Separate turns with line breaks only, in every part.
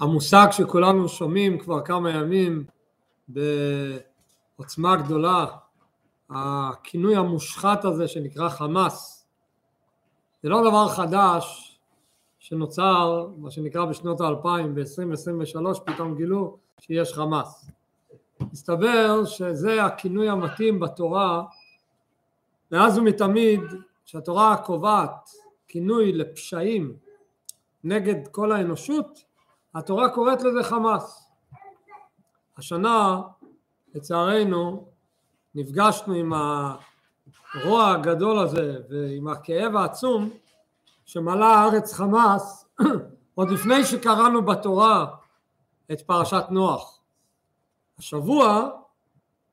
המושג שכולנו שומעים כבר כמה ימים בעוצמה גדולה, הכינוי המושחת הזה שנקרא חמאס, זה לא דבר חדש שנוצר, מה שנקרא בשנות האלפיים, ב-2023 פתאום גילו שיש חמאס. מסתבר שזה הכינוי המתאים בתורה מאז ומתמיד שהתורה קובעת כינוי לפשעים נגד כל האנושות, התורה קוראת לזה חמאס. השנה לצערנו נפגשנו עם הרוע הגדול הזה ועם הכאב העצום שמלא הארץ חמאס עוד לפני שקראנו בתורה את פרשת נוח. השבוע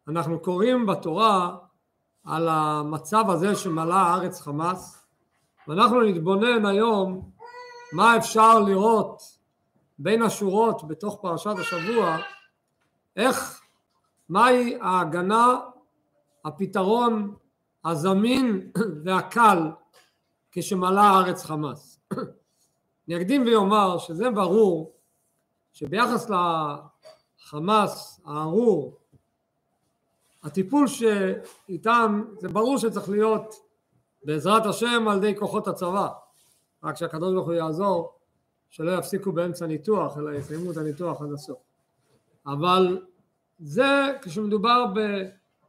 אנחנו קוראים בתורה על המצב הזה שמלא הארץ חמאס ואנחנו נתבונן היום מה אפשר לראות בין השורות בתוך פרשת השבוע איך, מהי ההגנה, הפתרון הזמין והקל כשמלא הארץ חמאס. אני אקדים ואומר שזה ברור שביחס לחמאס הארור הטיפול שאיתם זה ברור שצריך להיות בעזרת השם על ידי כוחות הצבא רק שהקדוש ברוך הוא יעזור שלא יפסיקו באמצע ניתוח אלא יסיימו את הניתוח עד הסוף אבל זה כשמדובר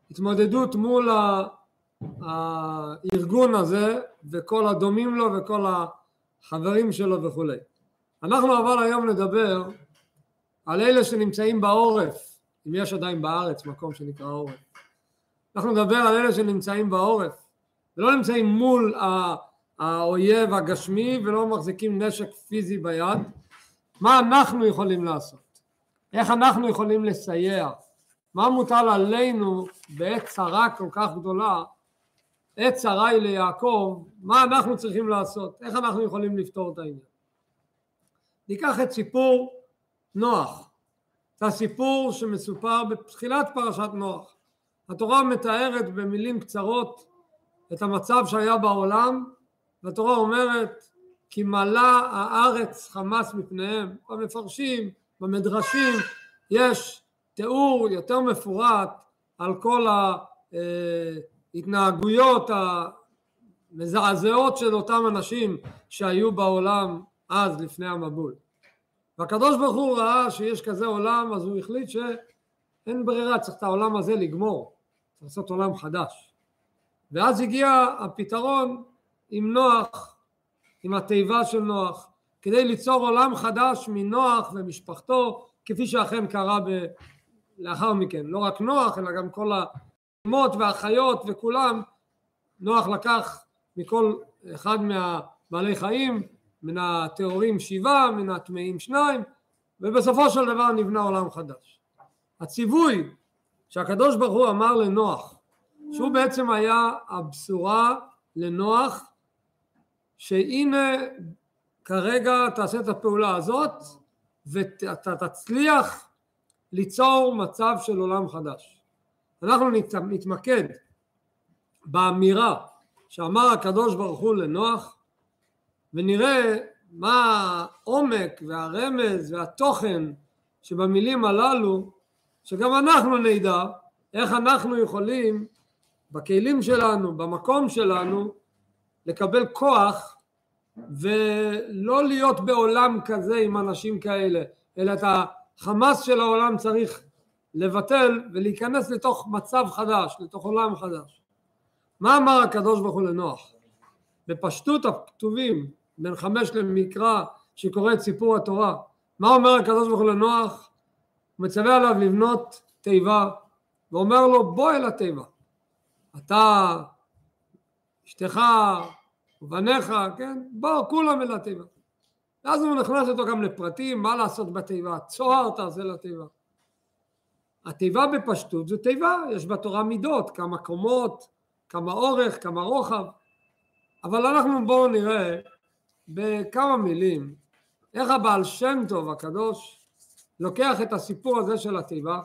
בהתמודדות מול הארגון הזה וכל הדומים לו וכל החברים שלו וכולי. אנחנו אבל היום נדבר על אלה שנמצאים בעורף, אם יש עדיין בארץ מקום שנקרא עורף. אנחנו נדבר על אלה שנמצאים בעורף ולא נמצאים מול האויב הגשמי ולא מחזיקים נשק פיזי ביד. מה אנחנו יכולים לעשות? איך אנחנו יכולים לסייע? מה מוטל עלינו בעת צרה כל כך גדולה עת צרה היא ליעקב, מה אנחנו צריכים לעשות? איך אנחנו יכולים לפתור את העניין? ניקח את סיפור נוח. זה הסיפור שמסופר בתחילת פרשת נוח. התורה מתארת במילים קצרות את המצב שהיה בעולם, והתורה אומרת כי מלא הארץ חמס מפניהם. במפרשים, במדרשים, יש תיאור יותר מפורט על כל ההתנהגויות המזעזעות של אותם אנשים שהיו בעולם אז לפני המבול. והקדוש ברוך הוא ראה שיש כזה עולם אז הוא החליט שאין ברירה צריך את העולם הזה לגמור לעשות עולם חדש ואז הגיע הפתרון עם נוח עם התיבה של נוח כדי ליצור עולם חדש מנוח ומשפחתו כפי שאכן קרה ב... לאחר מכן לא רק נוח אלא גם כל האמות והחיות וכולם, נוח לקח מכל אחד מהבעלי חיים, מן הטהורים שבעה, מן הטמאים שניים, ובסופו של דבר נבנה עולם חדש. הציווי שהקדוש ברוך הוא אמר לנוח, שהוא בעצם היה הבשורה לנוח, שהנה כרגע תעשה את הפעולה הזאת ואתה תצליח ליצור מצב של עולם חדש. אנחנו נתמקד באמירה שאמר הקדוש ברוך הוא לנוח ונראה מה העומק והרמז והתוכן שבמילים הללו שגם אנחנו נדע איך אנחנו יכולים בכלים שלנו, במקום שלנו, לקבל כוח ולא להיות בעולם כזה עם אנשים כאלה, אלא את החמאס של העולם צריך לבטל ולהיכנס לתוך מצב חדש, לתוך עולם חדש. מה אמר הקדוש ברוך הוא לנוח? בפשטות הכתובים בין חמש למקרא שקורא את סיפור התורה, מה אומר הקדוש ברוך הוא לנוח? הוא מצווה עליו לבנות תיבה ואומר לו בוא אל התיבה. אתה, אשתך, ובניך, כן? בואו כולם אל התיבה. ואז הוא נכנס איתו גם לפרטים, מה לעשות בתיבה, צוהר תעשה לתיבה. התיבה בפשטות זו תיבה, יש בתורה מידות, כמה קומות, כמה אורך, כמה רוחב, אבל אנחנו בואו נראה בכמה מילים איך הבעל שם טוב הקדוש לוקח את הסיפור הזה של התיבה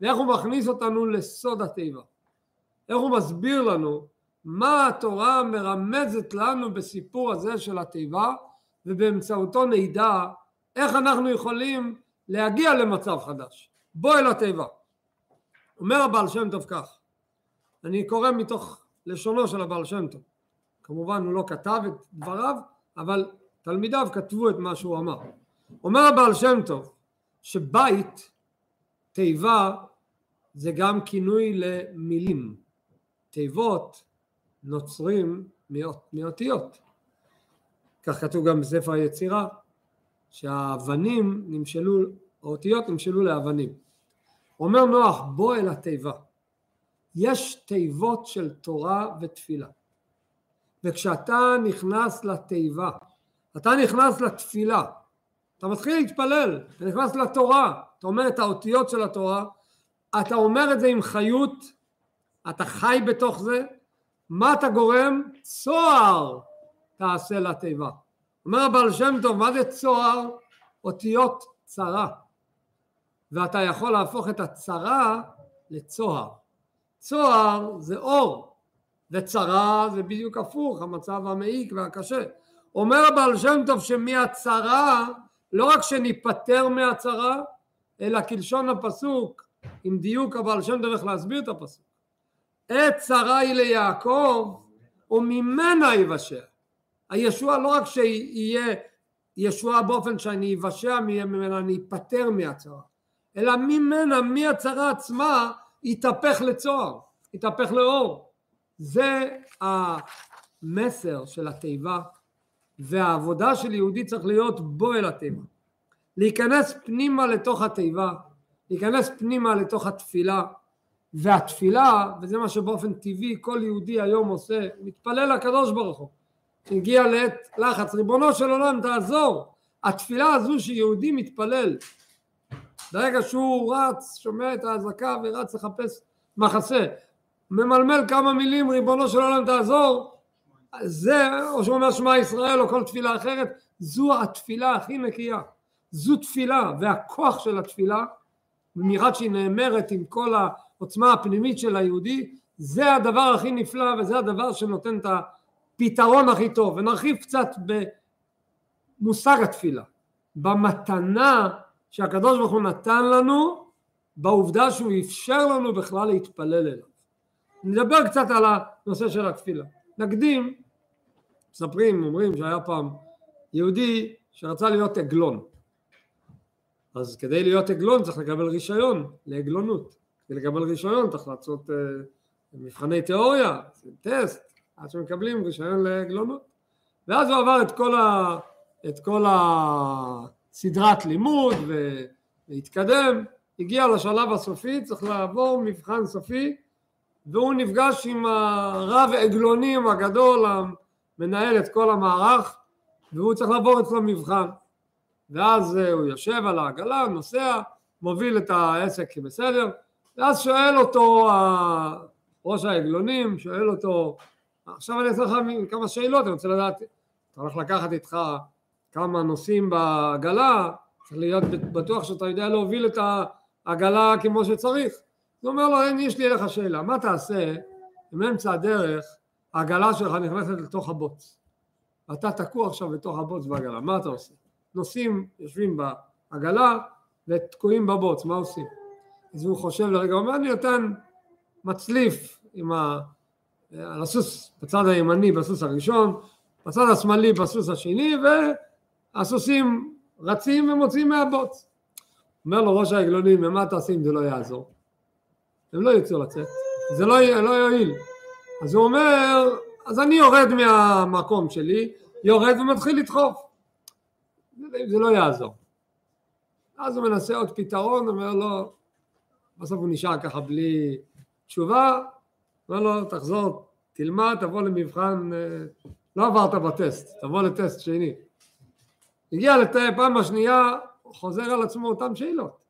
ואיך הוא מכניס אותנו לסוד התיבה. איך הוא מסביר לנו מה התורה מרמזת לנו בסיפור הזה של התיבה ובאמצעותו נדע איך אנחנו יכולים להגיע למצב חדש. בוא אל התיבה. אומר הבעל שם טוב כך, אני קורא מתוך לשונו של הבעל שם טוב, כמובן הוא לא כתב את דבריו, אבל תלמידיו כתבו את מה שהוא אמר. אומר הבעל שם טוב שבית, תיבה, זה גם כינוי למילים. תיבות נוצרים מאותיות. כך כתוב גם בספר היצירה, שהאבנים נמשלו, האותיות נמשלו לאבנים. אומר נוח, בוא אל התיבה. יש תיבות של תורה ותפילה. וכשאתה נכנס לתיבה, אתה נכנס לתפילה, אתה מתחיל להתפלל, אתה נכנס לתורה, אתה אומר את האותיות של התורה, אתה אומר את זה עם חיות, אתה חי בתוך זה, מה אתה גורם? צוהר תעשה לתיבה. אומר הבעל שם טוב, מה זה צוהר? אותיות צרה. ואתה יכול להפוך את הצרה לצוהר. צוהר זה אור, וצרה זה בדיוק הפוך, המצב המעיק והקשה. אומר הבעל שם טוב שמהצרה, לא רק שניפטר מהצרה, אלא כלשון הפסוק, עם דיוק הבעל שם איך להסביר את הפסוק. עת צרה היא ליעקב, וממנה יבשע. הישוע לא רק שיהיה ישועה באופן שאני אבשע ממנה, אני אפטר מהצרה, אלא ממנה, מהצרה עצמה, יתהפך לצוהר, יתהפך לאור. זה המסר של התיבה, והעבודה של יהודי צריך להיות בו אל התיבה. להיכנס פנימה לתוך התיבה, להיכנס פנימה לתוך התפילה, והתפילה, וזה מה שבאופן טבעי כל יהודי היום עושה, מתפלל לקדוש ברוך הוא. שהגיע לעת לחץ, ריבונו של עולם תעזור. התפילה הזו שיהודי מתפלל, ברגע שהוא רץ, שומע את האזעקה ורץ לחפש מחסה, ממלמל כמה מילים, ריבונו של עולם תעזור, זה, או שהוא אומר שמע ישראל או כל תפילה אחרת, זו התפילה הכי נקייה. זו תפילה, והכוח של התפילה, במיוחד שהיא נאמרת עם כל העוצמה הפנימית של היהודי, זה הדבר הכי נפלא וזה הדבר שנותן את הפתרון הכי טוב. ונרחיב קצת במושג התפילה, במתנה שהקדוש ברוך הוא נתן לנו, בעובדה שהוא אפשר לנו בכלל להתפלל אליו. נדבר קצת על הנושא של התפילה. נקדים, מספרים, אומרים שהיה פעם יהודי שרצה להיות עגלון. אז כדי להיות עגלון צריך לקבל רישיון לעגלונות. כדי לקבל רישיון צריך לעשות uh, מבחני תיאוריה, טסט, עד שמקבלים רישיון לעגלונות. ואז הוא עבר את כל, ה, את כל הסדרת לימוד והתקדם, הגיע לשלב הסופי, צריך לעבור מבחן סופי, והוא נפגש עם הרב עגלונים הגדול, המנהל את כל המערך, והוא צריך לעבור אצלו מבחן. ואז אה, הוא יושב על העגלה, נוסע, מוביל את העסק בסדר, ואז שואל אותו ראש העגלונים, שואל אותו, עכשיו אני אעשה לך כמה שאלות, אני רוצה לדעת, אתה הולך לקחת איתך כמה נוסעים בעגלה, צריך להיות בטוח שאתה יודע להוביל את העגלה כמו שצריך. הוא אומר לו, יש לי אליך שאלה, מה תעשה אם באמצע הדרך העגלה שלך נכנסת לתוך הבוץ? אתה תקוע עכשיו בתוך הבוץ בעגלה, מה אתה עושה? נוסעים, יושבים בעגלה ותקועים בבוץ, מה עושים? אז הוא חושב לרגע, הוא אומר, אני נותן מצליף עם ה... על הסוס בצד הימני בסוס הראשון, בצד השמאלי בסוס השני, והסוסים רצים ומוצאים מהבוץ. אומר לו ראש העגלונים, ומה תעשי אם זה לא יעזור? הם לא ירצו לצאת, זה לא, לא יועיל. אז הוא אומר, אז אני יורד מהמקום שלי, יורד ומתחיל לדחוף. זה לא יעזור. אז הוא מנסה עוד פתרון, אומר לו, בסוף הוא נשאר ככה בלי תשובה, אומר לו, תחזור, תלמד, תבוא למבחן, אה, לא עברת בטסט, תבוא לטסט שני. הגיע לפעם השנייה, חוזר על עצמו אותן שאלות.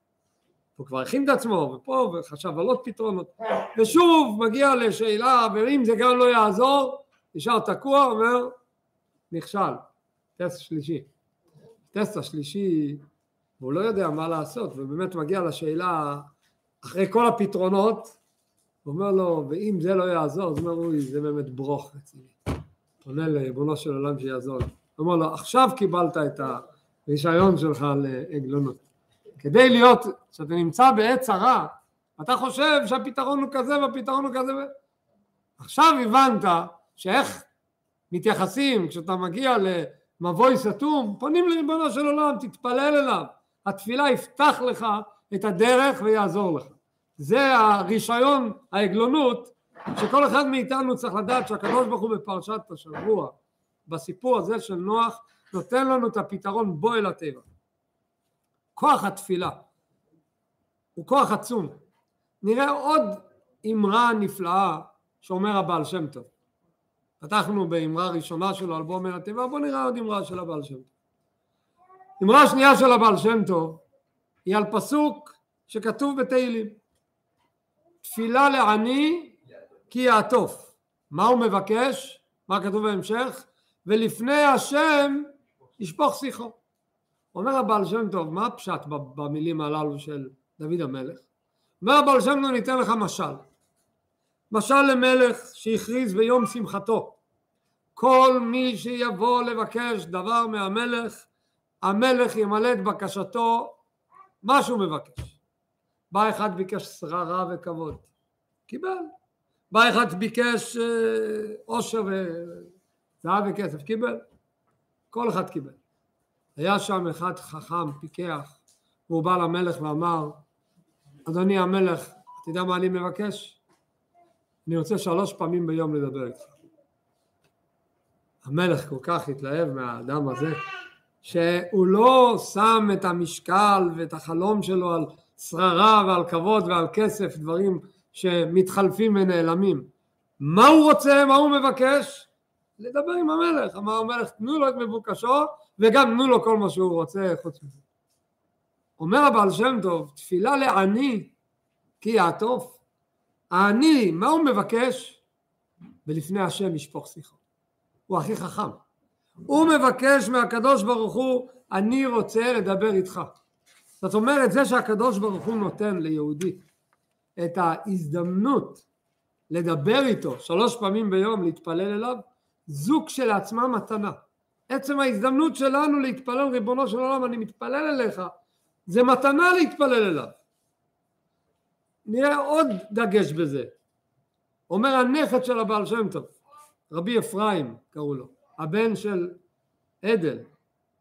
הוא כבר הכין את עצמו, ופה, וחשב על עוד פתרונות, ושוב מגיע לשאלה, ואם זה גם לא יעזור, נשאר תקוע, אומר, נכשל, טסט שלישי. טסט השלישי, והוא לא יודע מה לעשות, ובאמת מגיע לשאלה, אחרי כל הפתרונות, הוא אומר לו, ואם זה לא יעזור, אז אומר, אוי, זה באמת ברוך רציני. פונה לריבונו של עולם שיעזור לי. הוא אומר לו, עכשיו קיבלת את הרישיון שלך לעגלונות. כדי להיות, כשאתה נמצא בעת צרה, אתה חושב שהפתרון הוא כזה והפתרון הוא כזה עכשיו הבנת שאיך מתייחסים כשאתה מגיע למבוי סתום, פונים לריבונו של עולם, תתפלל אליו, התפילה יפתח לך את הדרך ויעזור לך. זה הרישיון, העגלונות, שכל אחד מאיתנו צריך לדעת שהקדוש ברוך הוא בפרשת השבוע, בסיפור הזה של נוח, נותן לנו את הפתרון בו אל הטבע. כוח התפילה הוא כוח עצום. נראה עוד אמרה נפלאה שאומר הבעל שם טוב. פתחנו באמרה ראשונה שלו על בוא מן הטבע, בוא נראה עוד אמרה של הבעל שם טוב. אמרה שנייה של הבעל שם טוב היא על פסוק שכתוב בתהילים. תפילה לעני כי יעטוף. מה הוא מבקש? מה כתוב בהמשך? ולפני השם ישפוך שיחו. אומר הבעל שם טוב, מה הפשט במילים הללו של דוד המלך? אומר הבעל שם טוב, ניתן לך משל. משל למלך שהכריז ביום שמחתו כל מי שיבוא לבקש דבר מהמלך המלך ימלא את בקשתו מה שהוא מבקש בא אחד ביקש שררה וכבוד קיבל בא אחד ביקש עושר וזהב וכסף קיבל כל אחד קיבל היה שם אחד חכם פיקח והוא בא למלך ואמר אדוני המלך אתה יודע מה אני מבקש? אני רוצה שלוש פעמים ביום לדבר איתך. המלך כל כך התלהב מהאדם הזה, שהוא לא שם את המשקל ואת החלום שלו על שררה ועל כבוד ועל כסף, דברים שמתחלפים ונעלמים. מה הוא רוצה, מה הוא מבקש? לדבר עם המלך. אמר המלך, תנו לו את מבוקשו וגם תנו לו כל מה שהוא רוצה חוץ מזה. אומר הבעל שם טוב, תפילה לעני כי יעטוף. העני, מה הוא מבקש? ולפני השם ישפוך שיחו. הוא הכי חכם. הוא מבקש מהקדוש ברוך הוא, אני רוצה לדבר איתך. זאת אומרת, זה שהקדוש ברוך הוא נותן ליהודי את ההזדמנות לדבר איתו שלוש פעמים ביום, להתפלל אליו, זו כשלעצמה מתנה. עצם ההזדמנות שלנו להתפלל, ריבונו של עולם, אני מתפלל אליך, זה מתנה להתפלל אליו. נראה עוד דגש בזה. אומר הנכד של הבעל שם טוב, רבי אפרים קראו לו, הבן של עדל,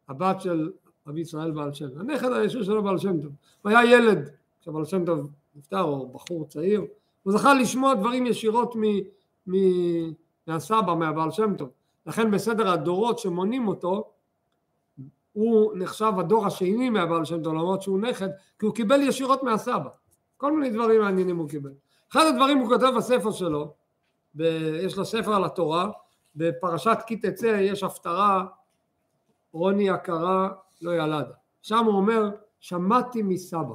הבת של רבי ישראל בעל שם, הנכד הישיר של הבעל שם טוב, הוא היה ילד כשהבעל שם טוב נפטר, או בחור צעיר, הוא זכה לשמוע דברים ישירות מ, מ, מהסבא, מהבעל שם טוב, לכן בסדר הדורות שמונים אותו, הוא נחשב הדור השני מהבעל שם טוב, למרות שהוא נכד, כי הוא קיבל ישירות מהסבא. כל מיני דברים מעניינים הוא קיבל. אחד הדברים הוא כותב בספר שלו, ב, יש לו ספר על התורה, בפרשת כי תצא יש הפטרה רוני הכרה לא ילדה. שם הוא אומר שמעתי מסבא.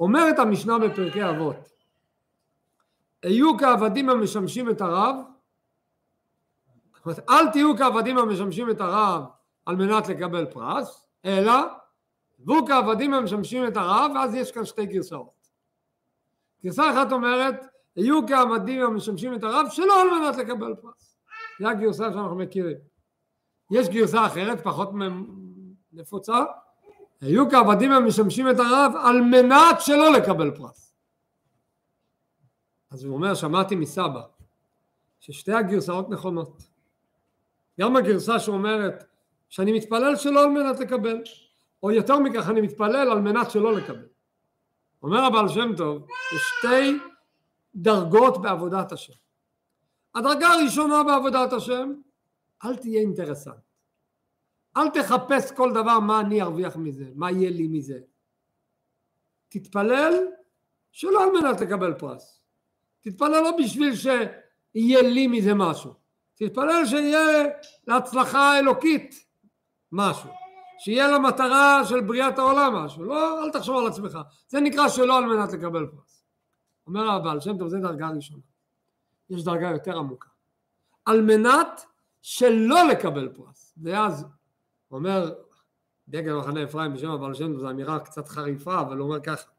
אומרת המשנה בפרקי אבות היו כעבדים המשמשים את הרב אל תהיו כעבדים המשמשים את הרב על מנת לקבל פרס אלא והוא כעבדים המשמשים את הרב, ואז יש כאן שתי גרסאות. גרסה אחת אומרת, היו כעבדים המשמשים את הרב שלא על מנת לקבל פרס. זו הגרסה שאנחנו מכירים. יש גרסה אחרת, פחות נפוצה, היו כעבדים המשמשים את הרב על מנת שלא לקבל פרס. אז הוא אומר, שמעתי מסבא, ששתי הגרסאות נכונות. גם הגרסה שאומרת שאני מתפלל שלא על מנת לקבל, או יותר מכך אני מתפלל על מנת שלא לקבל. אומר הבעל שם טוב, יש שתי דרגות בעבודת השם. הדרגה הראשונה בעבודת השם, אל תהיה אינטרסנט. אל תחפש כל דבר מה אני ארוויח מזה, מה יהיה לי מזה. תתפלל שלא על מנת לקבל פרס. תתפלל לא בשביל שיהיה לי מזה משהו. תתפלל שיהיה להצלחה אלוקית משהו. שיהיה לה מטרה של בריאת העולם משהו, לא, אל תחשוב על עצמך, זה נקרא שלא על מנת לקבל פרס. אומר הבעל שם טוב, זה דרגה ראשונה. יש דרגה יותר עמוקה. על מנת שלא לקבל פרס. ואז אומר דגל מחנה אפרים בשם הבעל שם זו אמירה קצת חריפה, אבל הוא אומר ככה,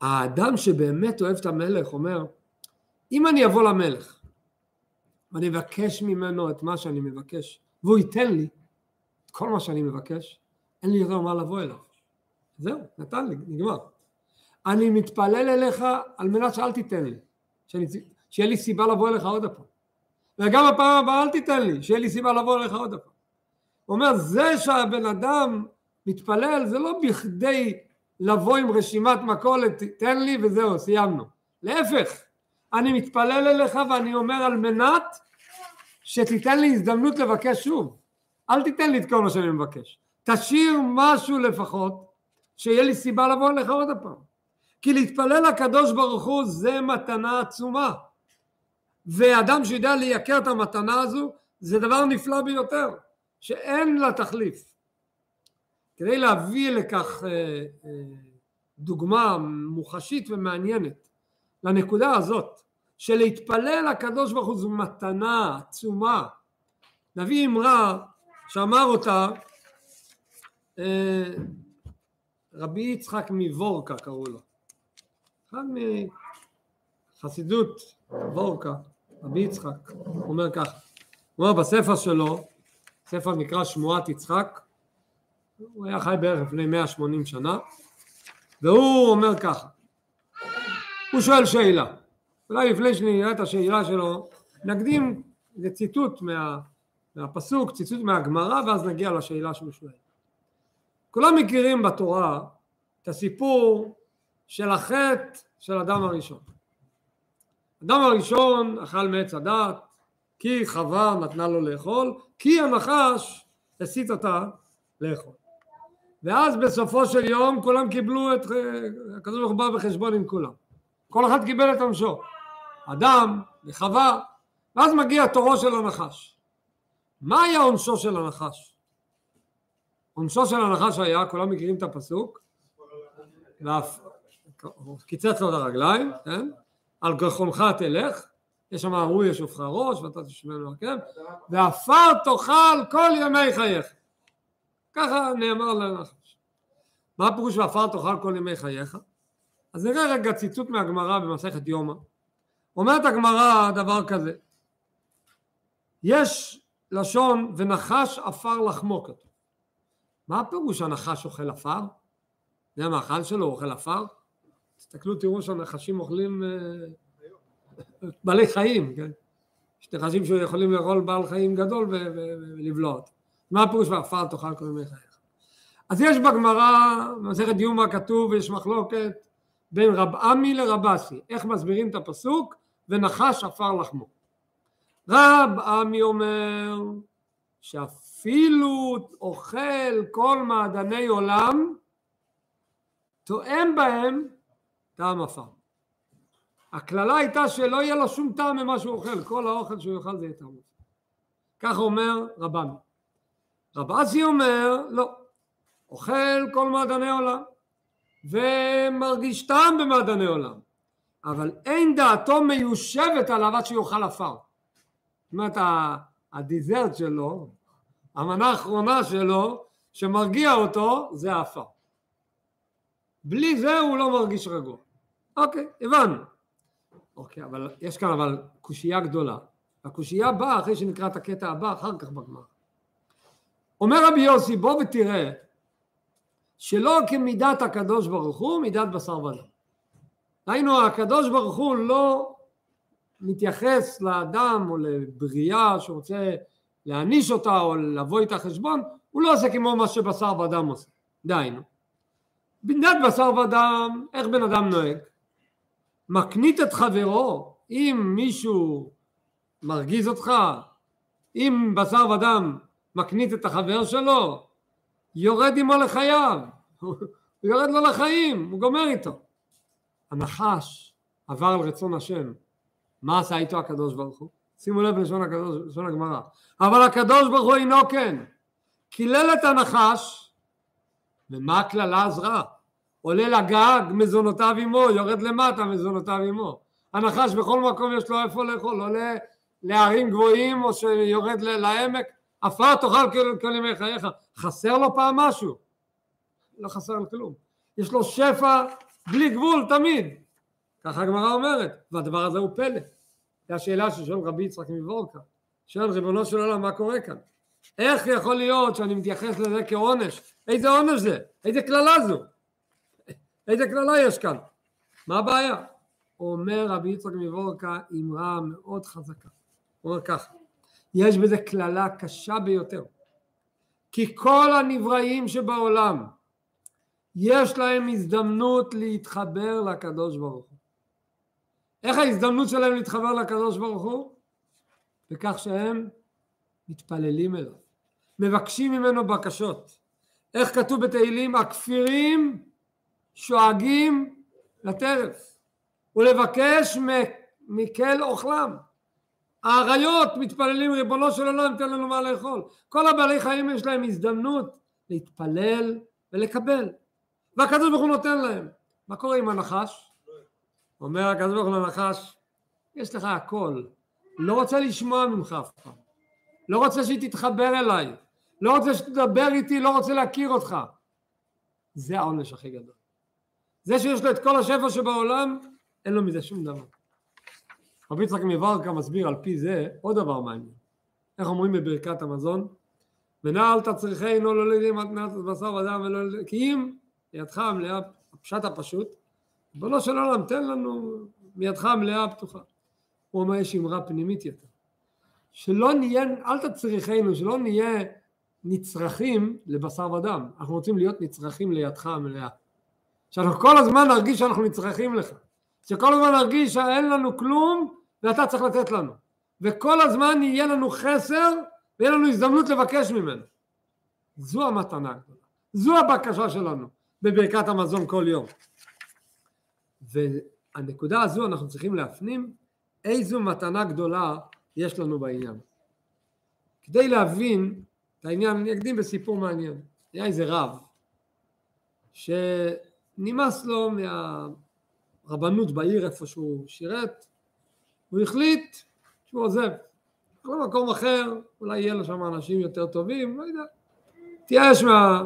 האדם שבאמת אוהב את המלך אומר, אם אני אבוא למלך ואני אבקש ממנו את מה שאני מבקש, והוא ייתן לי, כל מה שאני מבקש, אין לי יותר מה לבוא אליו. זהו, נתן לי, נגמר. אני מתפלל אליך על מנת שאל תיתן לי, שאני, שיהיה לי סיבה לבוא אליך עוד פעם. וגם הפעם הבאה אל תיתן לי, שיהיה לי סיבה לבוא אליך עוד פעם. הוא אומר, זה שהבן אדם מתפלל זה לא בכדי לבוא עם רשימת מכולת, תן לי וזהו, סיימנו. להפך, אני מתפלל אליך ואני אומר על מנת שתיתן לי הזדמנות לבקש שוב. אל תיתן לי את כל מה שאני מבקש. תשאיר משהו לפחות, שיהיה לי סיבה לבוא אליך עוד הפעם. כי להתפלל לקדוש ברוך הוא זה מתנה עצומה. ואדם שיודע לייקר את המתנה הזו, זה דבר נפלא ביותר, שאין לה תחליף. כדי להביא לכך אה, אה, דוגמה מוחשית ומעניינת לנקודה הזאת, שלהתפלל לקדוש ברוך הוא זו מתנה עצומה. נביא אמרה שאמר אותה אה, רבי יצחק מוורקה קראו לו. אחד מחסידות וורקה, רבי יצחק, אומר ככה, הוא אומר בספר שלו, ספר נקרא שמועת יצחק, הוא היה חי בערך לפני 180 שנה, והוא אומר ככה, הוא שואל שאלה, אולי לפני שנראה את השאלה שלו, נקדים איזה ציטוט מה, מהפסוק, ציטוט מהגמרא, ואז נגיע לשאלה שהוא שואל. כולם מכירים בתורה את הסיפור של החטא של אדם הראשון. אדם הראשון אכל מעץ הדת, כי חווה נתנה לו לאכול, כי הנחש הסית אותה לאכול. ואז בסופו של יום כולם קיבלו את, הקדוש ברוך הוא בא בחשבון עם כולם. כל אחד קיבל את עונשו. אדם וחווה, ואז מגיע תורו של הנחש. מה היה עונשו של הנחש? עונשו של הנחש היה, כולם מכירים את הפסוק, קיצץ לו את הרגליים, כן? על גחונך תלך, יש שם אמרו ישופך ראש ואתה תשמע עקב, ועפר תאכל כל ימי חייך. ככה נאמר לנחש. מה הפירוש ועפר תאכל כל ימי חייך? אז נראה רגע ציטוט מהגמרא במסכת יומא. אומרת הגמרא דבר כזה, יש לשון ונחש עפר לחמו כתוב. מה הפירוש הנחש אוכל עפר? זה המאכל שלו, אוכל עפר? תסתכלו תראו שהנחשים אוכלים אה, בעלי חיים, כן? יש נחשים שיכולים לאכול בעל חיים גדול ולבלוע אותו. מה הפירוש ועפר תאכל כל ימי חייך? אז יש בגמרא, במסכת יומא כתוב, ויש מחלוקת בין רב עמי לרב אסי, איך מסבירים את הפסוק ונחש עפר לחמו. רב עמי אומר שאפילו אוכל כל מעדני עולם תואם בהם טעם עפר. הקללה הייתה שלא יהיה לו שום טעם ממה שהוא אוכל, כל האוכל שהוא יאכל זה יהיה טעם עפר. כך אומר רבן. רב אסי אומר לא, אוכל כל מעדני עולם ומרגיש טעם במעדני עולם אבל אין דעתו מיושבת עליו עד שיאכל עפר. זאת אומרת הדיזרט שלו, המנה האחרונה שלו שמרגיע אותו זה העפר. בלי זה הוא לא מרגיש רגוע. אוקיי, הבנו. אוקיי, אבל יש כאן אבל קושייה גדולה. הקושייה באה אחרי שנקרא את הקטע הבא אחר כך בגמר. אומר רבי יוסי בוא ותראה שלא כמידת הקדוש ברוך הוא מידת בשר ודם. היינו הקדוש ברוך הוא לא מתייחס לאדם או לבריאה שרוצה להעניש אותה או לבוא איתה חשבון, הוא לא עושה כמו מה שבשר ודם עושה. דהיינו, במידת בשר ודם, איך בן אדם נוהג? מקנית את חברו, אם מישהו מרגיז אותך, אם בשר ודם מקנית את החבר שלו, יורד עמו לחייו, הוא יורד לו לחיים, הוא גומר איתו. הנחש עבר על רצון השם, מה עשה איתו הקדוש ברוך הוא? שימו לב ללשון הקדוש, לשון הגמרא. אבל הקדוש ברוך הוא אינו כן. קילל את הנחש, ומה הקללה עזרה? עולה לגג, מזונותיו עמו, יורד למטה, מזונותיו עמו. הנחש בכל מקום יש לו איפה לאכול, עולה להרים גבוהים או שיורד לעמק, עפר תאכל כל, כל ימי חייך. חסר לו פעם משהו? לא חסר לו כלום. יש לו שפע בלי גבול תמיד. ככה הגמרא אומרת, והדבר הזה הוא פלא. זו השאלה ששואל רבי יצחק מבורקה. שואל ריבונו של עולם מה קורה כאן? איך יכול להיות שאני מתייחס לזה כעונש? איזה עונש זה? איזה קללה זו? איזה קללה יש כאן? מה הבעיה? אומר רבי יצחק מבורקה אמרה מאוד חזקה. הוא אומר ככה, יש בזה קללה קשה ביותר. כי כל הנבראים שבעולם יש להם הזדמנות להתחבר לקדוש ברוך הוא. איך ההזדמנות שלהם להתחבר לקדוש ברוך הוא? בכך שהם מתפללים אליו, מבקשים ממנו בקשות. איך כתוב בתהילים? הכפירים שואגים לטרף ולבקש מקל אוכלם. האריות מתפללים ריבונו של עולם תן לנו מה לאכול. כל הבעלי חיים יש להם הזדמנות להתפלל ולקבל. והקדוש ברוך הוא נותן להם. מה קורה עם הנחש? אומר הקדוש ברוך הוא לנחש, יש לך הכל, לא רוצה לשמוע ממך אף פעם, לא רוצה שהיא תתחבר אליי, לא רוצה שתדבר איתי, לא רוצה להכיר אותך. זה העונש הכי גדול. זה שיש לו את כל השפע שבעולם, אין לו מזה שום דבר. רבי יצחק מברקה מסביר על פי זה עוד דבר מעניין. איך אומרים בברכת המזון? ונעל תצריכנו לא לידי מתנת בשר ודם ולא כי אם ידך המלאה, הפשט הפשוט, ריבונו של עולם תן לנו מידך המלאה הפתוחה. הוא אומר יש אמרה פנימית יותר. שלא נהיה, אל תצריכנו, שלא נהיה נצרכים לבשר ודם, אנחנו רוצים להיות נצרכים לידך המלאה. שאנחנו כל הזמן נרגיש שאנחנו נצרכים לך, שכל הזמן נרגיש שאין לנו כלום ואתה צריך לתת לנו, וכל הזמן יהיה לנו חסר ויהיה לנו הזדמנות לבקש ממנו. זו המתנה הגדולה, זו הבקשה שלנו בברכת המזון כל יום. והנקודה הזו אנחנו צריכים להפנים איזו מתנה גדולה יש לנו בעניין. כדי להבין את העניין, אני אקדים בסיפור מעניין. היה איזה רב שנמאס לו מהרבנות בעיר איפה שהוא שירת, הוא החליט שהוא עוזב. למקום אחר, אולי יהיה לו שם אנשים יותר טובים, לא יודע. התייאש מה...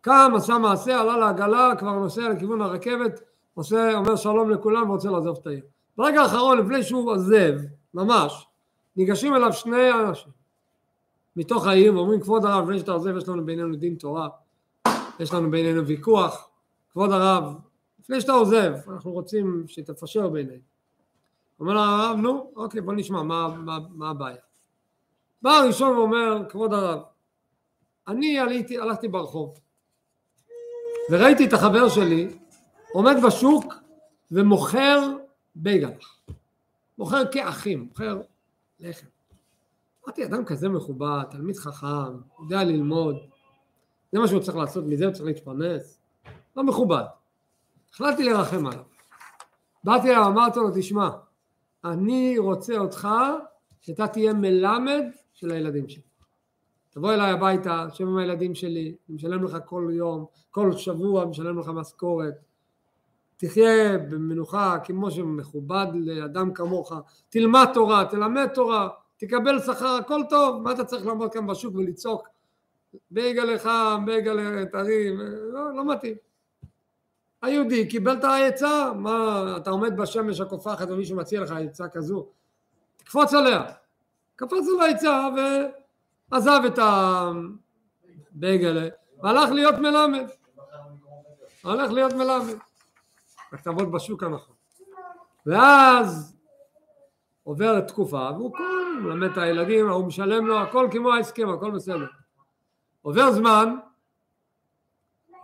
קם, עשה מעשה, עלה לעגלה, כבר נוסע לכיוון הרכבת, עושה, אומר שלום לכולם ורוצה לעזוב את העיר. ברגע האחרון, לפני שהוא עוזב, ממש, ניגשים אליו שני אנשים מתוך העיר ואומרים, כבוד הרב, לפני שאתה עוזב, יש לנו בינינו דין תורה, יש לנו בינינו ויכוח, כבוד הרב, לפני שאתה עוזב, אנחנו רוצים שתפשר בינינו. אומר הרב, נו, אוקיי, בוא נשמע, מה, מה, מה הבעיה? בא הראשון ואומר, כבוד הרב, אני עליתי, הלכתי ברחוב וראיתי את החבר שלי עומד בשוק ומוכר בייגל, מוכר כאחים, מוכר לחם. אמרתי, אדם כזה מכובד, תלמיד חכם, יודע ללמוד, זה מה שהוא צריך לעשות, מזה הוא צריך להתפרנס, לא מכובד. החלטתי לרחם עליו. באתי אליו, אמרתי לו, תשמע, אני רוצה אותך שאתה תהיה מלמד של הילדים שלי. תבוא אליי הביתה, שב עם הילדים שלי, אני משלם לך כל יום, כל שבוע משלם לך משכורת. תחיה במנוחה כמו שמכובד לאדם כמוך, תלמד תורה, תלמד תורה, תקבל שכר, הכל טוב, מה אתה צריך לעמוד כאן בשוק ולצעוק בייגלה חם, בייגלה טרי, לא, לא מתאים. היהודי קיבל את העצה, מה, אתה עומד בשמש הקופחת ומישהו מציע לך עצה כזו, תקפוץ עליה. קפץ על העצה ועזב את הבייגלה והלך להיות מלמד. הלך להיות מלמד. רק תעבוד בשוק הנכון. ואז עוברת תקופה והוא כל מלמד את הילדים, הוא משלם לו הכל כמו ההסכם, הכל בסדר. עובר זמן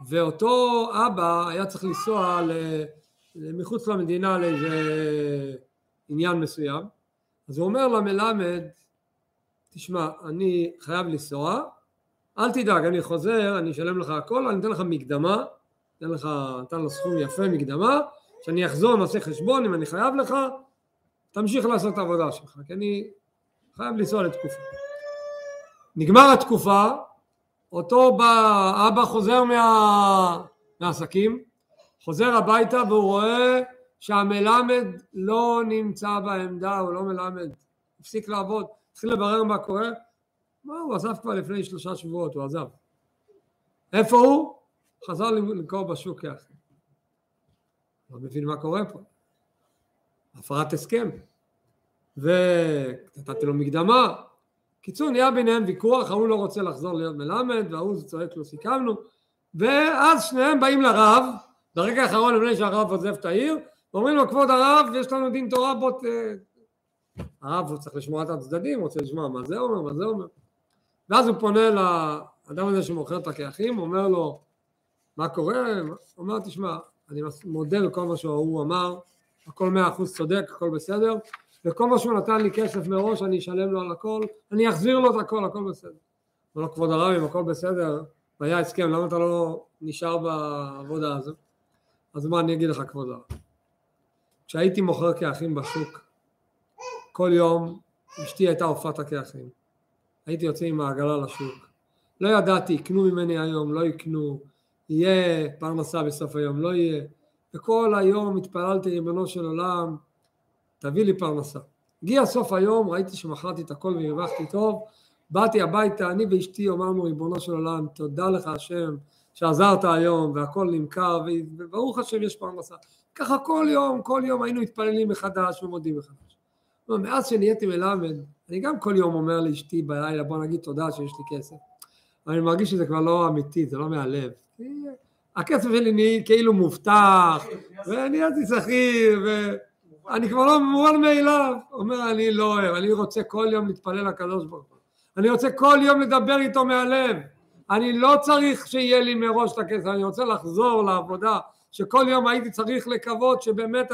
ואותו אבא היה צריך לנסוע מחוץ למדינה לאיזה עניין מסוים. אז הוא אומר למלמד תשמע אני חייב לנסוע אל תדאג אני חוזר אני אשלם לך הכל אני אתן לך מקדמה אתן לך נתן לו סכום יפה מקדמה שאני אחזור נעשה חשבון אם אני חייב לך תמשיך לעשות את העבודה שלך כי אני חייב לנסוע לתקופה. נגמר התקופה אותו בא, אבא חוזר מה, מהעסקים, חוזר הביתה והוא רואה שהמלמד לא נמצא בעמדה, הוא לא מלמד, הפסיק לעבוד, התחיל לברר מה קורה, מה הוא עזב כבר לפני שלושה שבועות, הוא עזב. איפה הוא? חזר למכור בשוק כאחי. לא מבין מה קורה פה. הפרת הסכם. ונתתי לו מקדמה, קיצור נהיה ביניהם ויכוח, ההוא לא רוצה לחזור להיות מלמד וההוא צועק לו סיכמנו ואז שניהם באים לרב ברגע האחרון לפני שהרב עוזב את העיר ואומרים לו כבוד הרב יש לנו דין תורה בוא ת... הרב הוא צריך לשמוע את הצדדים, רוצה לשמוע מה זה אומר, מה זה אומר ואז הוא פונה לאדם הזה שמוכר את הכיחים, אומר לו מה קורה? הוא אומר תשמע אני מודה לכל מה שהוא אמר הכל מאה אחוז צודק, הכל בסדר וכל מה שהוא נתן לי כסף מראש אני אשלם לו על הכל, אני אחזיר לו את הכל, הכל בסדר. אומר לו כבוד הרב אם הכל בסדר והיה הסכם למה אתה לא נשאר בעבודה הזו? אז מה אני אגיד לך כבוד הרב? כשהייתי מוכר כאחים בשוק כל יום אשתי הייתה עופת הכאחים הייתי יוצא עם העגלה לשוק לא ידעתי יקנו ממני היום לא יקנו יהיה פרנסה בסוף היום לא יהיה וכל היום התפללתי ריבונו של עולם תביא לי פרנסה. הגיע סוף היום, ראיתי שמכרתי את הכל והרווחתי טוב, באתי הביתה, אני ואשתי אמרנו ריבונו של עולם, תודה לך השם שעזרת היום והכל נמכר וברוך השם יש פרנסה. ככה כל יום, כל יום היינו מתפללים מחדש ומודים מחדש. מאז שנהייתי מלמד, אני גם כל יום אומר לאשתי בלילה בוא נגיד תודה שיש לי כסף. אני מרגיש שזה כבר לא אמיתי, זה לא מהלב. הכסף שלי נהיה כאילו מובטח, ונהייתי שכיר, ו... אני כבר לא מובן מאליו, אומר אני לא אוהב, אני רוצה כל יום להתפלל לקדוש ברוך הוא, אני רוצה כל יום לדבר איתו מהלב, אני לא צריך שיהיה לי מראש את הכסף, אני רוצה לחזור לעבודה, שכל יום הייתי צריך לקוות שבאמת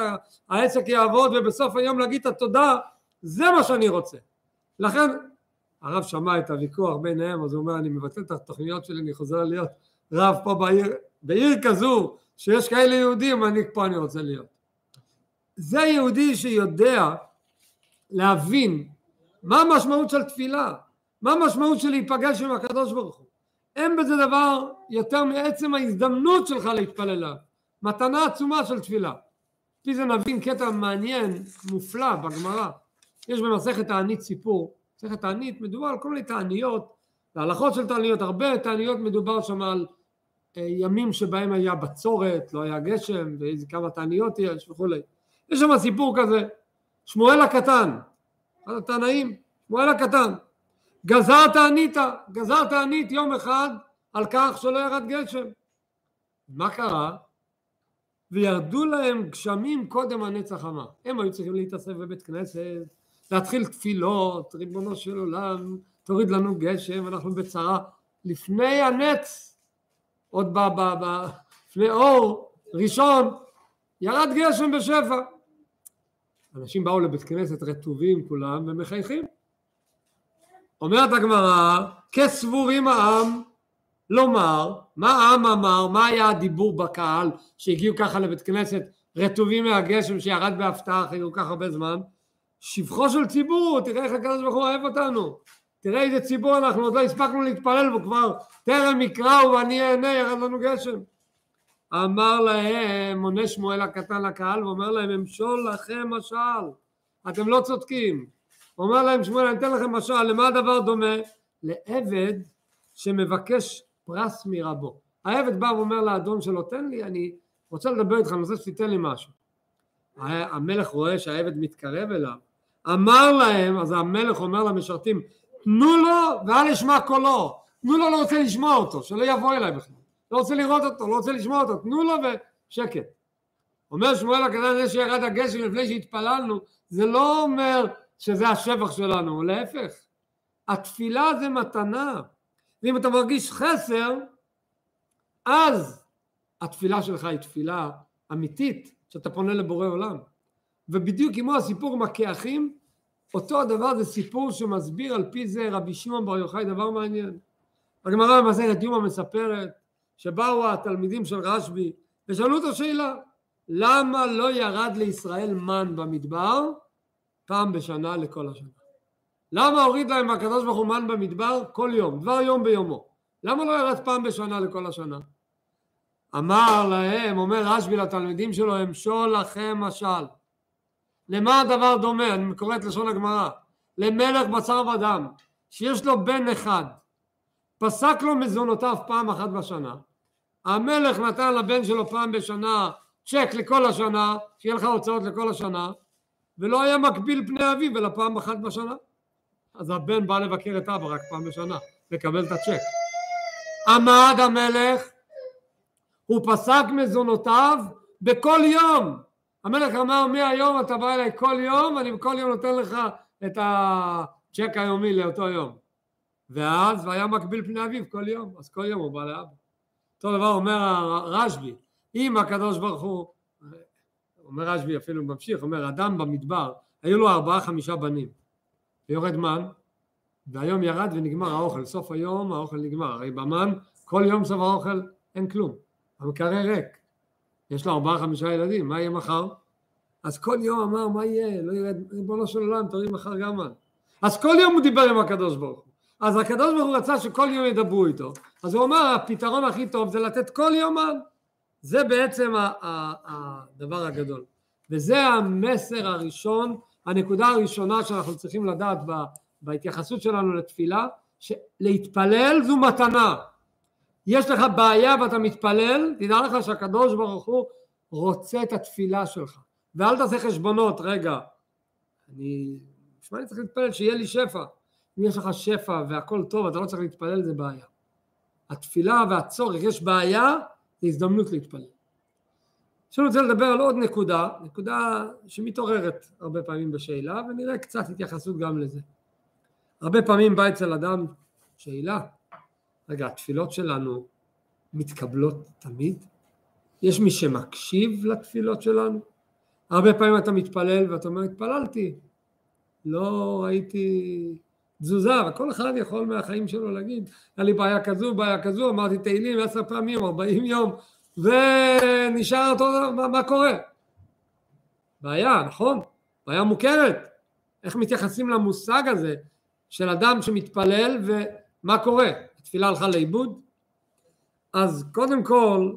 העסק יעבוד ובסוף היום להגיד את התודה, זה מה שאני רוצה. לכן הרב שמע את הוויכוח ביניהם, אז הוא אומר אני מבטל את התוכניות שלי, אני חוזר להיות רב פה בעיר, בעיר כזו שיש כאלה יהודים, אני פה אני רוצה להיות. זה יהודי שיודע להבין מה המשמעות של תפילה, מה המשמעות של להיפגש עם הקדוש ברוך הוא. אין בזה דבר יותר מעצם ההזדמנות שלך להתפלל אליו, מתנה עצומה של תפילה. לפי זה נבין קטע מעניין, מופלא בגמרא. יש במסכת תענית סיפור, מסכת תענית מדובר על כל מיני תעניות, להלכות של תעניות, הרבה תעניות מדובר שם על אה, ימים שבהם היה בצורת, לא היה גשם, ואיזה כמה תעניות יש וכולי. יש שם סיפור כזה, שמואל הקטן, התנאים, שמואל הקטן, גזר תענית, גזר תענית יום אחד על כך שלא ירד גשם. מה קרה? וירדו להם גשמים קודם הנצח אמר. הם היו צריכים להתאסף בבית כנסת, להתחיל תפילות, ריבונו של עולם, תוריד לנו גשם, אנחנו בצרה. לפני הנץ, עוד ב... ב, ב לפני אור ראשון, ירד גשם בשפע. אנשים באו לבית כנסת רטובים כולם ומחייכים. אומרת הגמרא, כסבורים העם לומר, מה העם אמר, מה היה הדיבור בקהל שהגיעו ככה לבית כנסת רטובים מהגשם שירד בהפתעה אחרי כל כך הרבה זמן? שבחו של ציבור, תראה איך הקדוש ברוך הוא אוהב אותנו. תראה איזה ציבור אנחנו, עוד לא הספקנו להתפלל וכבר טרם יקראו ואני אענה, ירד לנו גשם. אמר להם, מונה שמואל הקטן לקהל ואומר להם אמשול לכם משל. אתם לא צודקים. אומר להם שמואל אני אתן לכם משל למה הדבר דומה? לעבד שמבקש פרס מרבו. העבד בא ואומר לאדון שלו תן לי אני רוצה לדבר איתך אני רוצה שתיתן לי משהו. המלך רואה שהעבד מתקרב אליו. אמר להם אז המלך אומר למשרתים תנו לו ואל ישמע קולו. תנו לו לא רוצה לשמוע אותו שלא יבוא אליי בכלל לא רוצה לראות אותו, לא רוצה לשמוע אותו, תנו לו ושקט. אומר שמואל הקטן זה שירד הגשם לפני שהתפללנו, זה לא אומר שזה השבח שלנו, להפך. התפילה זה מתנה, ואם אתה מרגיש חסר, אז התפילה שלך היא תפילה אמיתית, שאתה פונה לבורא עולם. ובדיוק כמו הסיפור עם הכאחים, אותו הדבר זה סיפור שמסביר על פי זה רבי שמעון בר יוחאי דבר מעניין. הגמרא במסכת יומא מספרת שבאו התלמידים של רשב"י ושאלו אותו שאלה למה לא ירד לישראל מן במדבר פעם בשנה לכל השנה? למה הוריד להם הקדוש ברוך הוא מן במדבר כל יום, דבר יום ביומו? למה לא ירד פעם בשנה לכל השנה? אמר להם, אומר רשב"י לתלמידים שלו, אמשול לכם משל. למה הדבר דומה? אני קורא את לשון הגמרא. למלך בשר ודם, שיש לו בן אחד, פסק לו מזונותיו פעם אחת בשנה, המלך נתן לבן שלו פעם בשנה צ'ק לכל השנה, שיהיה לך הוצאות לכל השנה, ולא היה מקביל פני אביו אלא פעם אחת בשנה. אז הבן בא לבקר את אבא רק פעם בשנה, לקבל את הצ'ק. עמד המלך, הוא פסק מזונותיו בכל יום. המלך אמר מהיום אתה בא אליי כל יום, אני כל יום נותן לך את הצ'ק היומי לאותו יום. ואז, והיה מקביל פני אביו כל יום, אז כל יום הוא בא לאבא. אותו דבר אומר הרשב"י, אם הקדוש ברוך הוא, אומר רשב"י אפילו ממשיך, אומר אדם במדבר, היו לו ארבעה חמישה בנים, ויורד מן, והיום ירד ונגמר האוכל, סוף היום האוכל נגמר, הרי במן כל יום סוף האוכל אין כלום, המקרר ריק, יש לו ארבעה חמישה ילדים, מה יהיה מחר? אז כל יום אמר מה יהיה, לא ירד, ריבונו של עולם תוריד מחר גם מן, אז כל יום הוא דיבר עם הקדוש ברוך הוא. אז הקדוש ברוך הוא רצה שכל יום ידברו איתו, אז הוא אמר הפתרון הכי טוב זה לתת כל יומן, זה בעצם הדבר הגדול, וזה המסר הראשון, הנקודה הראשונה שאנחנו צריכים לדעת בהתייחסות שלנו לתפילה, שלהתפלל זו מתנה, יש לך בעיה ואתה מתפלל, תדע לך שהקדוש ברוך הוא רוצה את התפילה שלך, ואל תעשה חשבונות, רגע, אני, שמע אני צריך להתפלל? שיהיה לי שפע, אם יש לך שפע והכל טוב, אתה לא צריך להתפלל, זה בעיה. התפילה והצורך, יש בעיה, זה הזדמנות להתפלל. עכשיו אני רוצה לדבר על עוד נקודה, נקודה שמתעוררת הרבה פעמים בשאלה, ונראה קצת התייחסות גם לזה. הרבה פעמים בא אצל אדם שאלה, רגע, התפילות שלנו מתקבלות תמיד? יש מי שמקשיב לתפילות שלנו? הרבה פעמים אתה מתפלל ואתה אומר, התפללתי, לא ראיתי תזוזה, וכל אחד יכול מהחיים שלו להגיד, היה לי בעיה כזו, בעיה כזו, אמרתי תהילים עשר פעמים, ארבעים יום, ונשאר אותו דבר, מה, מה קורה? בעיה, נכון? בעיה מוכרת. איך מתייחסים למושג הזה של אדם שמתפלל ומה קורה? התפילה הלכה לאיבוד? אז קודם כל,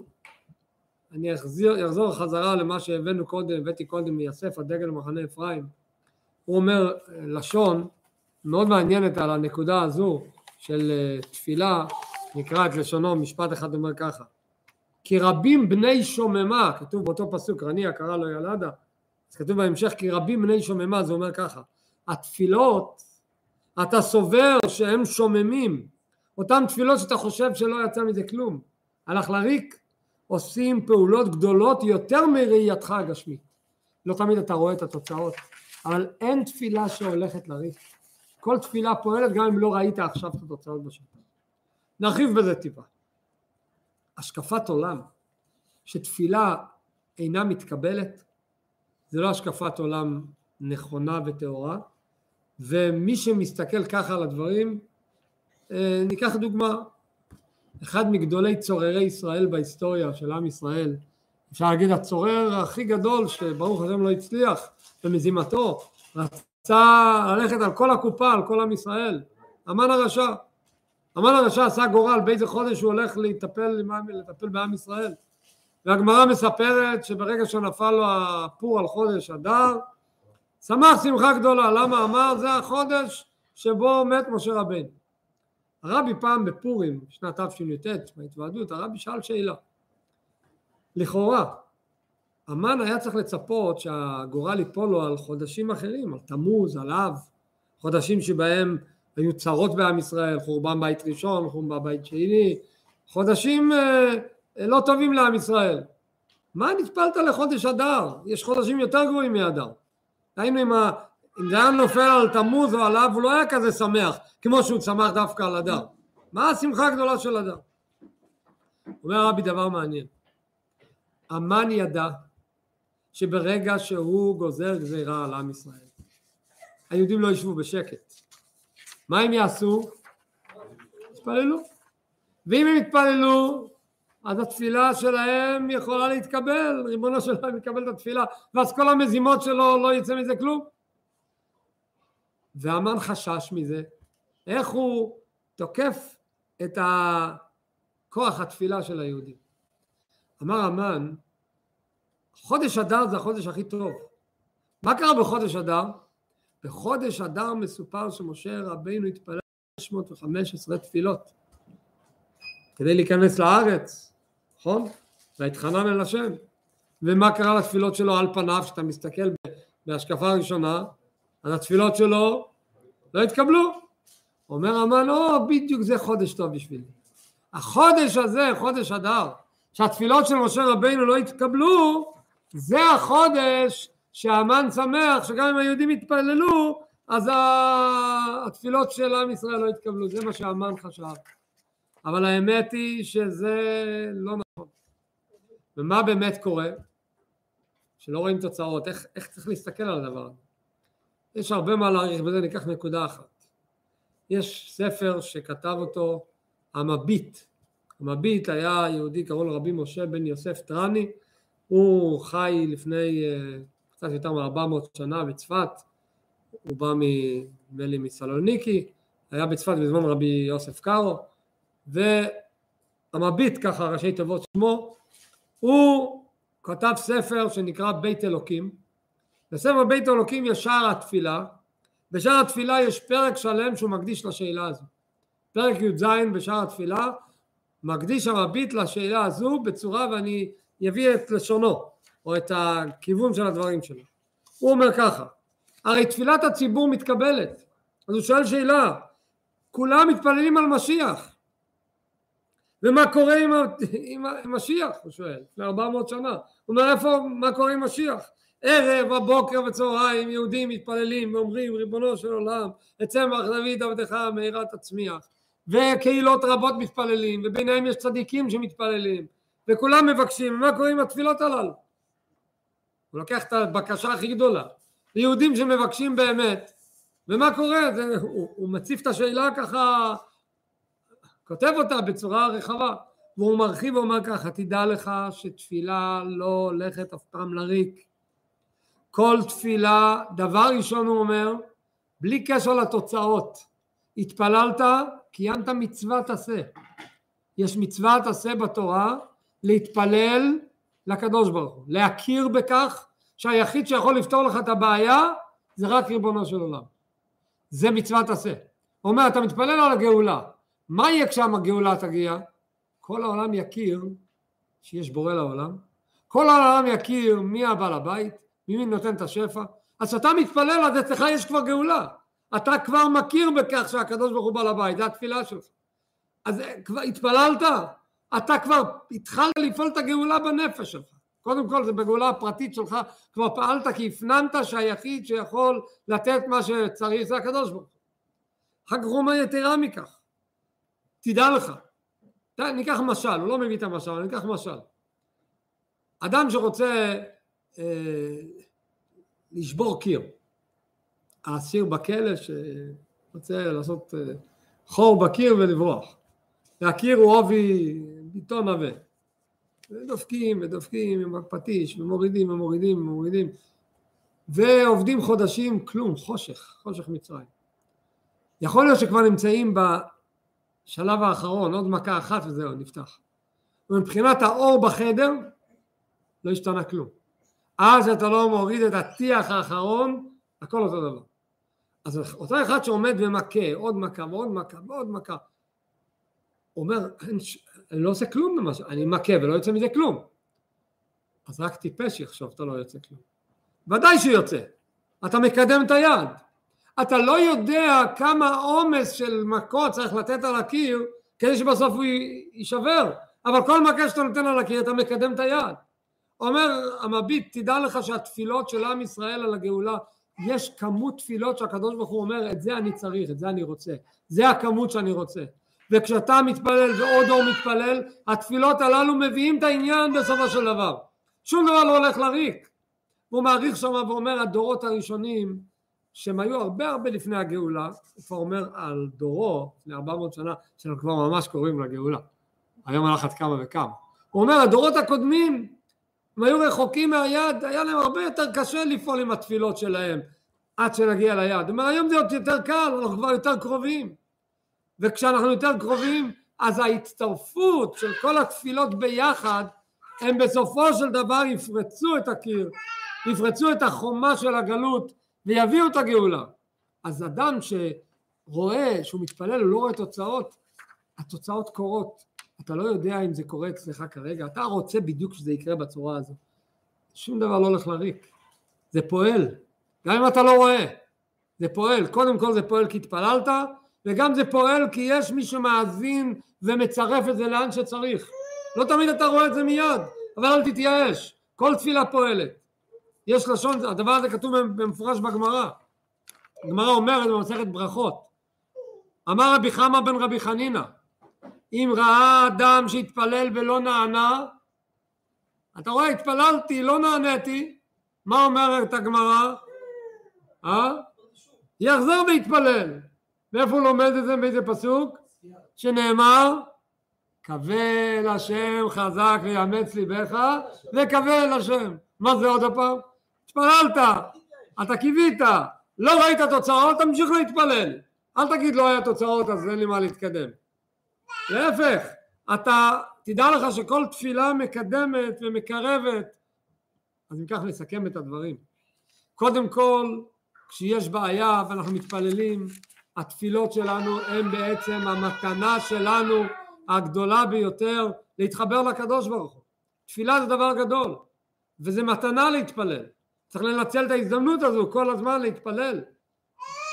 אני אחזיר, אחזור חזרה למה שהבאנו קודם, הבאתי קודם מיוסף הדגל למחנה אפרים. הוא אומר לשון מאוד מעניינת על הנקודה הזו של אה, תפילה, נקרא את לשונו, משפט אחד אומר ככה: כי רבים בני שוממה, כתוב באותו פסוק, רניע קרא לו ילדה, אז כתוב בהמשך כי רבים בני שוממה, זה אומר ככה, התפילות, אתה סובר שהם שוממים, אותן תפילות שאתה חושב שלא יצא מזה כלום, הלך לריק, עושים פעולות גדולות יותר מראייתך הגשמית. לא תמיד אתה רואה את התוצאות, אבל אין תפילה שהולכת לריק. כל תפילה פועלת גם אם לא ראית עכשיו את התוצאות בשטח. נרחיב בזה טיפה. השקפת עולם שתפילה אינה מתקבלת זה לא השקפת עולם נכונה וטהורה ומי שמסתכל ככה על הדברים אה, ניקח דוגמה אחד מגדולי צוררי ישראל בהיסטוריה של עם ישראל אפשר להגיד הצורר הכי גדול שברוך השם לא הצליח במזימתו רצה ללכת על כל הקופה, על כל עם ישראל. המן הרשע. המן הרשע עשה גורל באיזה חודש הוא הולך לטפל, לטפל בעם ישראל. והגמרא מספרת שברגע שנפל לו הפור על חודש אדר, שמח שמחה גדולה. למה? אמר זה החודש שבו מת משה רבנו. הרבי פעם בפורים, שנת תשי"ט, בהתוועדות, הרבי שאל שאלה. לכאורה, המן היה צריך לצפות שהגורל ייפול לו על חודשים אחרים, על תמוז, על אב, חודשים שבהם היו צרות בעם ישראל, חורבן בית ראשון, חורבן בית שני, חודשים אה, לא טובים לעם ישראל. מה נטפלת לחודש אדר? יש חודשים יותר גרועים מאדר. היינו אם, ה... אם זה היה נופל על תמוז או על אב הוא לא היה כזה שמח כמו שהוא שמח דווקא על אדר. מה השמחה הגדולה של אדר? אומר רבי דבר מעניין. המן ידע שברגע שהוא גוזר גזירה על עם ישראל, היהודים לא ישבו בשקט. מה הם יעשו? יתפללו. ואם הם יתפללו, אז התפילה שלהם יכולה להתקבל, ריבונו של עולם יקבל את התפילה, ואז כל המזימות שלו לא יצא מזה כלום. והמן חשש מזה, איך הוא תוקף את כוח התפילה של היהודים. אמר המן, חודש אדר זה החודש הכי טוב. מה קרה בחודש אדר? בחודש אדר מסופר שמשה רבינו התפלל 615 תפילות כדי להיכנס לארץ, נכון? והתחנן אל השם. ומה קרה לתפילות שלו על פניו, כשאתה מסתכל בהשקפה הראשונה, אז התפילות שלו לא התקבלו. אומר המן, או, בדיוק זה חודש טוב בשבילי. החודש הזה, חודש אדר, שהתפילות של משה רבינו לא התקבלו, זה החודש שהמן שמח שגם אם היהודים יתפללו, אז התפילות של עם ישראל לא התקבלו, זה מה שהמן חשב. אבל האמת היא שזה לא נכון. ומה באמת קורה? שלא רואים תוצאות, איך, איך צריך להסתכל על הדבר הזה? יש הרבה מה להעריך בזה, ניקח נקודה אחת. יש ספר שכתב אותו המביט. המביט היה יהודי, קראו לו רבי משה בן יוסף טרני, הוא חי לפני אה, קצת יותר מ-400 שנה בצפת, הוא בא נדמה מסלוניקי, היה בצפת בזמן רבי יוסף קארו, והמביט, ככה ראשי תיבות שמו, הוא כתב ספר שנקרא בית אלוקים, בספר בית אלוקים יש שער התפילה, בשער התפילה יש פרק שלם שהוא מקדיש לשאלה הזו. פרק י"ז בשער התפילה מקדיש המביט לשאלה הזו בצורה ואני אביא את לשונו או את הכיוון של הדברים שלו. הוא אומר ככה, הרי תפילת הציבור מתקבלת, אז הוא שואל שאלה, כולם מתפללים על משיח, ומה קורה עם, עם, עם משיח? הוא שואל, לפני 400 שנה. הוא אומר, איפה, מה קורה עם משיח? ערב, הבוקר וצהריים יהודים מתפללים ואומרים ריבונו של עולם אצמח דוד עבדך מהרה תצמיח וקהילות רבות מתפללים וביניהם יש צדיקים שמתפללים וכולם מבקשים מה קורה עם התפילות הללו? הוא לוקח את הבקשה הכי גדולה. ליהודים שמבקשים באמת ומה קורה? זה, הוא, הוא מציף את השאלה ככה כותב אותה בצורה רחבה והוא מרחיב ואומר ככה תדע לך שתפילה לא הולכת אף פעם לריק. כל תפילה, דבר ראשון הוא אומר, בלי קשר לתוצאות, התפללת, קיימת מצוות עשה. יש מצוות עשה בתורה להתפלל לקדוש ברוך הוא, להכיר בכך שהיחיד שיכול לפתור לך את הבעיה זה רק ריבונו של עולם. זה מצוות עשה. הוא אומר, אתה מתפלל על הגאולה, מה יהיה כשהגאולה תגיע? כל העולם יכיר שיש בורא לעולם, כל העולם יכיר מי הבעל הבית, מי נותן את השפע? אז כשאתה מתפלל אז אצלך יש כבר גאולה. אתה כבר מכיר בכך שהקדוש ברוך הוא בעל הבית, זו התפילה שלך. אז כבר התפללת, אתה כבר התחלת לפעול את הגאולה בנפש שלך. קודם כל זה בגאולה הפרטית שלך, כבר פעלת כי הפנמת שהיחיד שיכול לתת מה שצריך זה הקדוש ברוך הוא. אומר יתרה מכך, תדע לך, ניקח משל, הוא לא מביא את המשל, ניקח משל. אדם שרוצה אה, לשבור קיר. האסיר בכלא שרוצה לעשות אה, חור בקיר ולברוח. והקיר הוא עובי ביטון עבה. ודופקים ודופקים עם הפטיש ומורידים ומורידים ומורידים ועובדים חודשים כלום, חושך, חושך מצרים. יכול להיות שכבר נמצאים בשלב האחרון, עוד מכה אחת וזהו, נפתח. ומבחינת האור בחדר לא השתנה כלום. אז אתה לא מוריד את הטיח האחרון, הכל אותו דבר. אז אותו אחד שעומד ומכה, עוד מכה ועוד מכה ועוד מכה, אומר, אני לא עושה כלום במה ש... אני מכה ולא יוצא מזה כלום. אז רק טיפש יחשוב, אתה לא יוצא כלום. ודאי שיוצא. אתה מקדם את היד. אתה לא יודע כמה עומס של מכות צריך לתת על הקיר כדי שבסוף הוא יישבר. אבל כל מכה שאתה נותן על הקיר אתה מקדם את היד. אומר המביט, תדע לך שהתפילות של עם ישראל על הגאולה, יש כמות תפילות שהקדוש ברוך הוא אומר, את זה אני צריך, את זה אני רוצה, זה הכמות שאני רוצה. וכשאתה מתפלל ועוד אור מתפלל, התפילות הללו מביאים את העניין בסופו של דבר. שום דבר לא הולך לריק. הוא מעריך שם ואומר, הדורות הראשונים, שהם היו הרבה הרבה לפני הגאולה, הוא כבר אומר על דורו, לפני 400 שנה, שהם כבר ממש קוראים לגאולה. היום הלכת כמה וכמה. הוא אומר, הדורות הקודמים, הם היו רחוקים מהיד, היה להם הרבה יותר קשה לפעול עם התפילות שלהם עד שנגיע ליד. הוא אומר היום זה עוד יותר קל, אנחנו כבר יותר קרובים. וכשאנחנו יותר קרובים, אז ההצטרפות של כל התפילות ביחד, הם בסופו של דבר יפרצו את הקיר, יפרצו את החומה של הגלות ויביאו את הגאולה. אז אדם שרואה שהוא מתפלל, הוא לא רואה תוצאות, התוצאות קורות. אתה לא יודע אם זה קורה אצלך כרגע, אתה רוצה בדיוק שזה יקרה בצורה הזו. שום דבר לא הולך לריק, זה פועל, גם אם אתה לא רואה, זה פועל, קודם כל זה פועל כי התפללת, וגם זה פועל כי יש מי שמאזין ומצרף את זה לאן שצריך. לא תמיד אתה רואה את זה מיד, אבל אל תתייאש, כל תפילה פועלת. יש לשון, הדבר הזה כתוב במפורש בגמרא. הגמרא אומרת במסכת ברכות, אמר רבי חמא בן רבי חנינא, אם ראה אדם שהתפלל ולא נענה, אתה רואה, התפללתי, לא נעניתי, מה אומרת הגמרא? אה? יחזור ויתפלל. מאיפה הוא לומד את זה? באיזה פסוק? שנאמר אל השם חזק ויאמץ ליבך וקווה אל השם. מה זה עוד הפעם? התפללת, אתה קיווית, לא ראית תוצאות, תמשיך להתפלל. אל תגיד לא היה תוצאות אז אין לי מה להתקדם. להפך, אתה תדע לך שכל תפילה מקדמת ומקרבת. אז אם כך נסכם את הדברים. קודם כל, כשיש בעיה ואנחנו מתפללים, התפילות שלנו הן בעצם המתנה שלנו הגדולה ביותר להתחבר לקדוש ברוך הוא. תפילה זה דבר גדול, וזה מתנה להתפלל. צריך לנצל את ההזדמנות הזו כל הזמן להתפלל.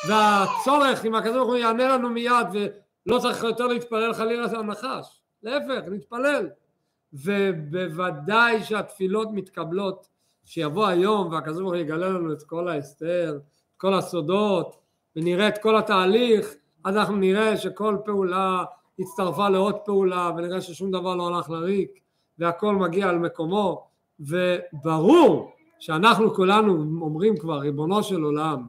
והצורך אם הקדוש ברוך הוא יענה לנו מיד ולא צריך יותר להתפלל חלילה על הנחש, להפך, נתפלל. ובוודאי שהתפילות מתקבלות, שיבוא היום והקדוש ברוך הוא יגלה לנו את כל ההסתר, את כל הסודות, ונראה את כל התהליך, אז אנחנו נראה שכל פעולה הצטרפה לעוד פעולה, ונראה ששום דבר לא הלך לריק, והכל מגיע על מקומו, וברור שאנחנו כולנו אומרים כבר, ריבונו של עולם,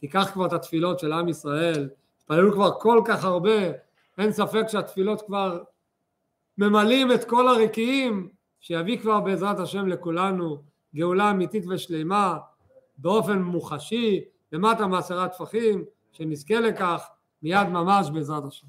תיקח כבר את התפילות של עם ישראל, התפללו כבר כל כך הרבה, אין ספק שהתפילות כבר ממלאים את כל הרקיעים, שיביא כבר בעזרת השם לכולנו גאולה אמיתית ושלמה באופן מוחשי, למטה מעשרה טפחים, שנזכה לכך מיד ממש בעזרת השם.